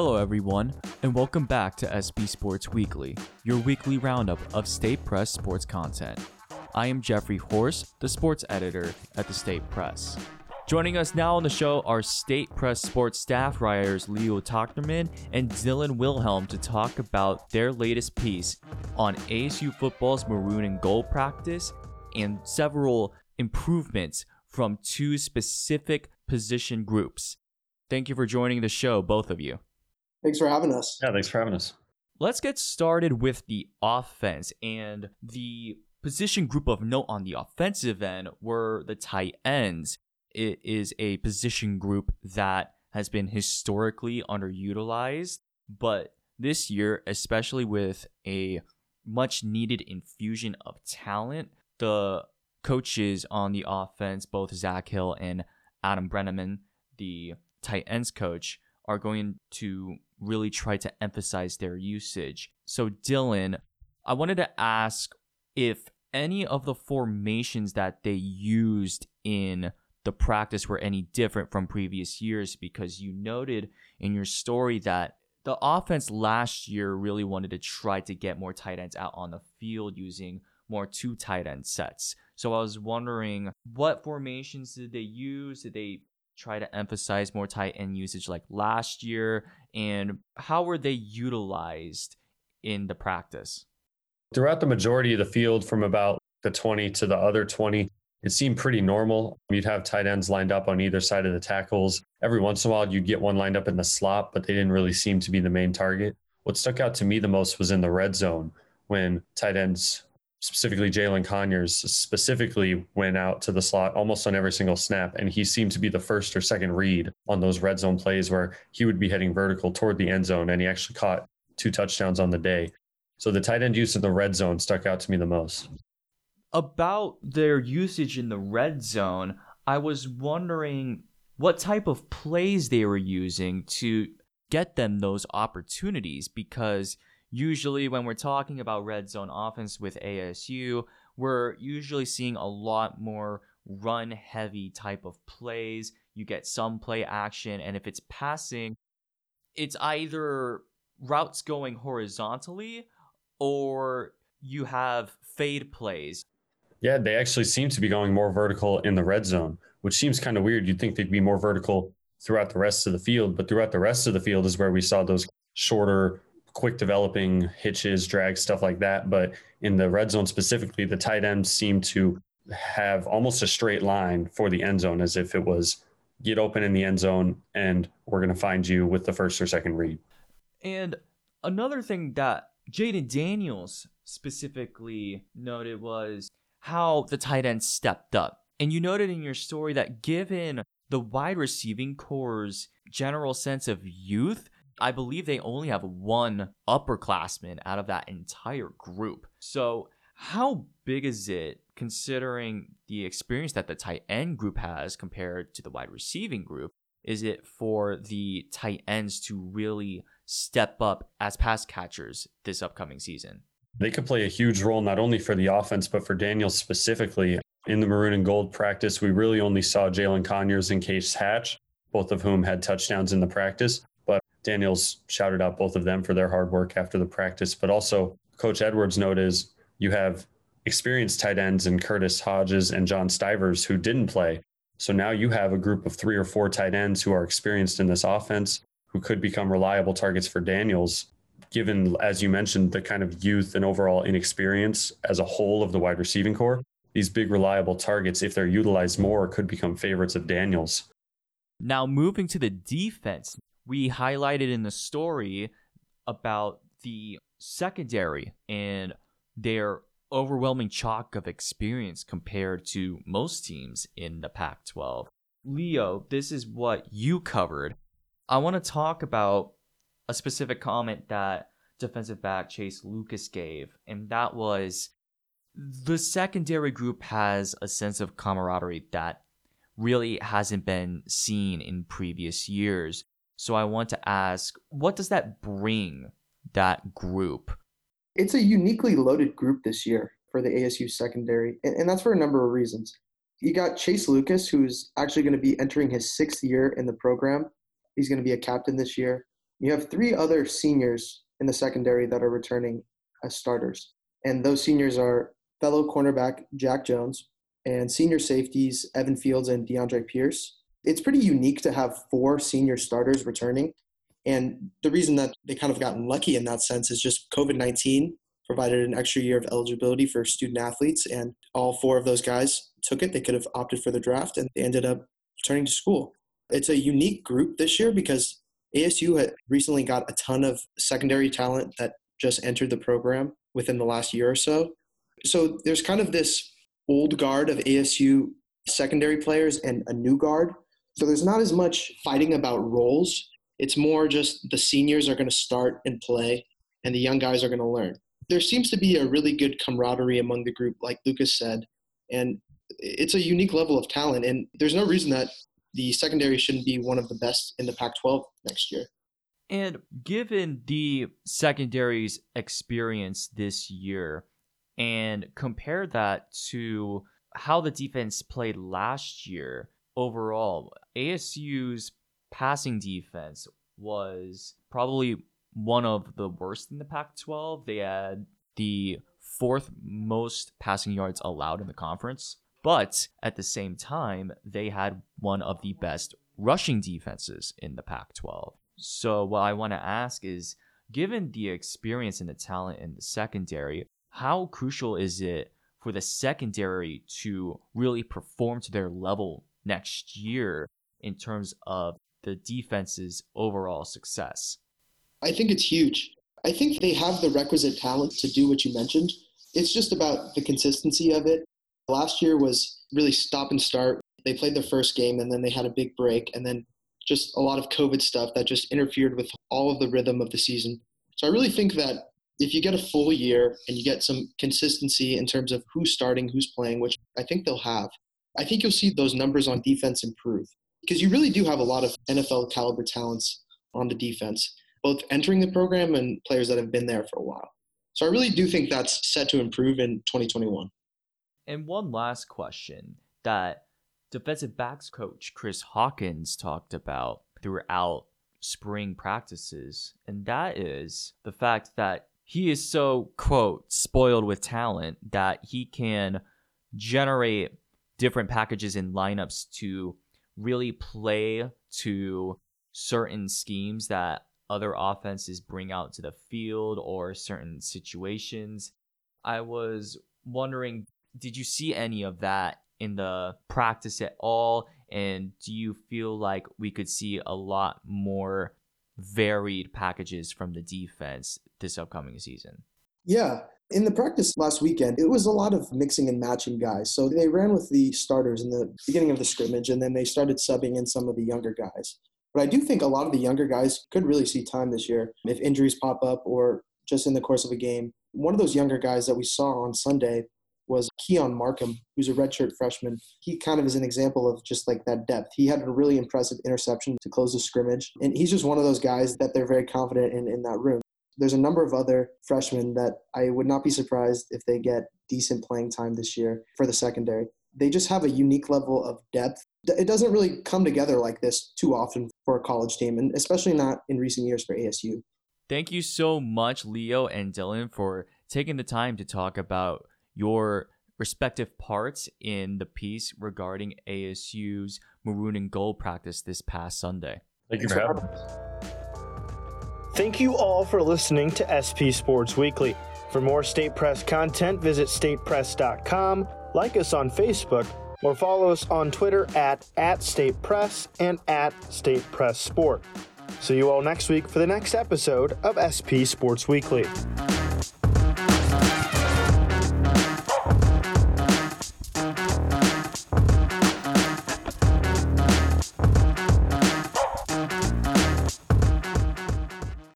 Hello, everyone, and welcome back to SP Sports Weekly, your weekly roundup of State Press sports content. I am Jeffrey Horst, the sports editor at the State Press. Joining us now on the show are State Press sports staff writers Leo Tochterman and Dylan Wilhelm to talk about their latest piece on ASU football's maroon and gold practice and several improvements from two specific position groups. Thank you for joining the show, both of you. Thanks for having us. Yeah, thanks for having us. Let's get started with the offense and the position group of note on the offensive end were the tight ends. It is a position group that has been historically underutilized, but this year, especially with a much needed infusion of talent, the coaches on the offense, both Zak Hill and Adam Breneman, the tight ends coach, are going to really try to emphasize their usage. So, Dylan, I wanted to ask if any of the formations that they used in the practice were any different from previous years because you noted in your story that the offense last year really wanted to try to get more tight ends out on the field using more two tight end sets. So I was wondering what formations did they use? Did they try to emphasize more tight end usage like last year? And how were they utilized in the practice? Throughout the majority of the field, from about the 20 to the other 20, it seemed pretty normal. You'd have tight ends lined up on either side of the tackles. Every once in a while, you'd get one lined up in the slot, but they didn't really seem to be the main target. What stuck out to me the most was in the red zone when tight ends, specifically Jalen Conyers, specifically went out to the slot almost on every single snap. And he seemed to be the first or second read on those red zone plays where he would be heading vertical toward the end zone. And he actually caught two touchdowns on the day. So the tight end use in the red zone stuck out to me the most about their usage in the red zone, I was wondering what type of plays they were using to get them those opportunities because usually when we're talking about red zone offense with ASU, we're usually seeing a lot more run heavy type of plays. You get some play action, and if it's passing, it's either routes going horizontally or you have fade plays. Yeah, they actually seem to be going more vertical in the red zone, which seems kind of weird. You'd think they'd be more vertical throughout the rest of the field, but throughout the rest of the field is where we saw those shorter, quick developing hitches, drags, stuff like that. But in the red zone specifically, the tight ends seem to have almost a straight line for the end zone as if it was get open in the end zone and we're going to find you with the first or second read. And another thing that Jayden Daniels specifically noted was how the tight end stepped up. And you noted in your story that given the wide receiving corps' general sense of youth, I believe they only have one upperclassman out of that entire group. So, how big is it considering the experience that the tight end group has compared to the wide receiving group? Is it for the tight ends to really step up as pass catchers this upcoming season? They could play a huge role not only for the offense, but for Daniels specifically. In the maroon and gold practice, we really only saw Jalen Conyers and Case Hatch, both of whom had touchdowns in the practice. Daniels shouted out both of them for their hard work after the practice. But also, Coach Edwards' note is you have experienced tight ends in Curtis Hodges and John Stivers who didn't play. So now you have a group of three or four tight ends who are experienced in this offense who could become reliable targets for Daniels given, as you mentioned, the kind of youth and overall inexperience as a whole of the wide receiving corps, these big reliable targets, if they're utilized more, could become favorites of Daniels. Now, moving to the defense, we highlighted in the story about the secondary and their overwhelming chalk of experience compared to most teams in the Pac 12. Leo, this is what you covered. I want to talk about a specific comment that defensive back Chase Lucas gave, and that was the secondary group has a sense of camaraderie that really hasn't been seen in previous years. So I want to ask, what does that bring that group? It's a uniquely loaded group this year for the ASU secondary, and, and that's for a number of reasons. You got Chase Lucas, who's actually going to be entering his sixth year in the program. He's going to be a captain this year. You have three other seniors in the secondary that are returning as starters. And those seniors are fellow cornerback Jack Jones and senior safeties Evan Fields and DeAndre Pierce. It's pretty unique to have four senior starters returning. And the reason that they kind of gotten lucky in that sense is just COVID 19 provided an extra year of eligibility for student athletes. And all four of those guys took it. They could have opted for the draft and they ended up returning to school. It's a unique group this year because ASU had recently got a ton of secondary talent that just entered the program within the last year or so. So there's kind of this old guard of ASU secondary players and a new guard. So there's not as much fighting about roles. It's more just the seniors are going to start and play, and the young guys are going to learn. There seems to be a really good camaraderie among the group, like Lucas said, and it's a unique level of talent. And there's no reason that the secondary shouldn't be one of the best in the Pac 12 next year. And given the secondary's experience this year, and compare that to how the defense played last year overall, ASU's passing defense was probably one of the worst in the Pac 12. They had the fourth most passing yards allowed in the conference. But at the same time, they had one of the best rushing defenses in the Pac 12. So, what I want to ask is given the experience and the talent in the secondary, how crucial is it for the secondary to really perform to their level next year in terms of the defense's overall success? I think it's huge. I think they have the requisite talent to do what you mentioned. It's just about the consistency of it. Last year was really stop and start. They played their first game and then they had a big break and then just a lot of COVID stuff that just interfered with all of the rhythm of the season. So I really think that if you get a full year and you get some consistency in terms of who's starting, who's playing, which I think they'll have, I think you'll see those numbers on defense improve because you really do have a lot of NFL caliber talents on the defense, both entering the program and players that have been there for a while. So I really do think that's set to improve in 2021. And one last question that defensive backs coach Chris Hawkins talked about throughout spring practices, and that is the fact that he is so, quote, spoiled with talent that he can generate different packages and lineups to really play to certain schemes that other offenses bring out to the field or certain situations. I was wondering, did you see any of that in the practice at all? And do you feel like we could see a lot more varied packages from the defense this upcoming season? Yeah. In the practice last weekend, it was a lot of mixing and matching guys. So they ran with the starters in the beginning of the scrimmage, and then they started subbing in some of the younger guys. But I do think a lot of the younger guys could really see time this year if injuries pop up or just in the course of a game. One of those younger guys that we saw on Sunday was Keon Markham, who's a redshirt freshman. He kind of is an example of just like that depth. He had a really impressive interception to close the scrimmage, and he's just one of those guys that they're very confident in in that room. There's a number of other freshmen that I would not be surprised if they get decent playing time this year for the secondary. They just have a unique level of depth. It doesn't really come together like this too often for a college team, and especially not in recent years for ASU. Thank you so much, Leo and Dylan, for taking the time to talk about your respective parts in the piece regarding ASU's maroon and gold practice this past Sunday. Thank you for having us. Thank you all for listening to SP Sports Weekly. For more State Press content, visit statepress.com, like us on Facebook, or follow us on Twitter at, at State Press and at State Press Sport. See you all next week for the next episode of SP Sports Weekly.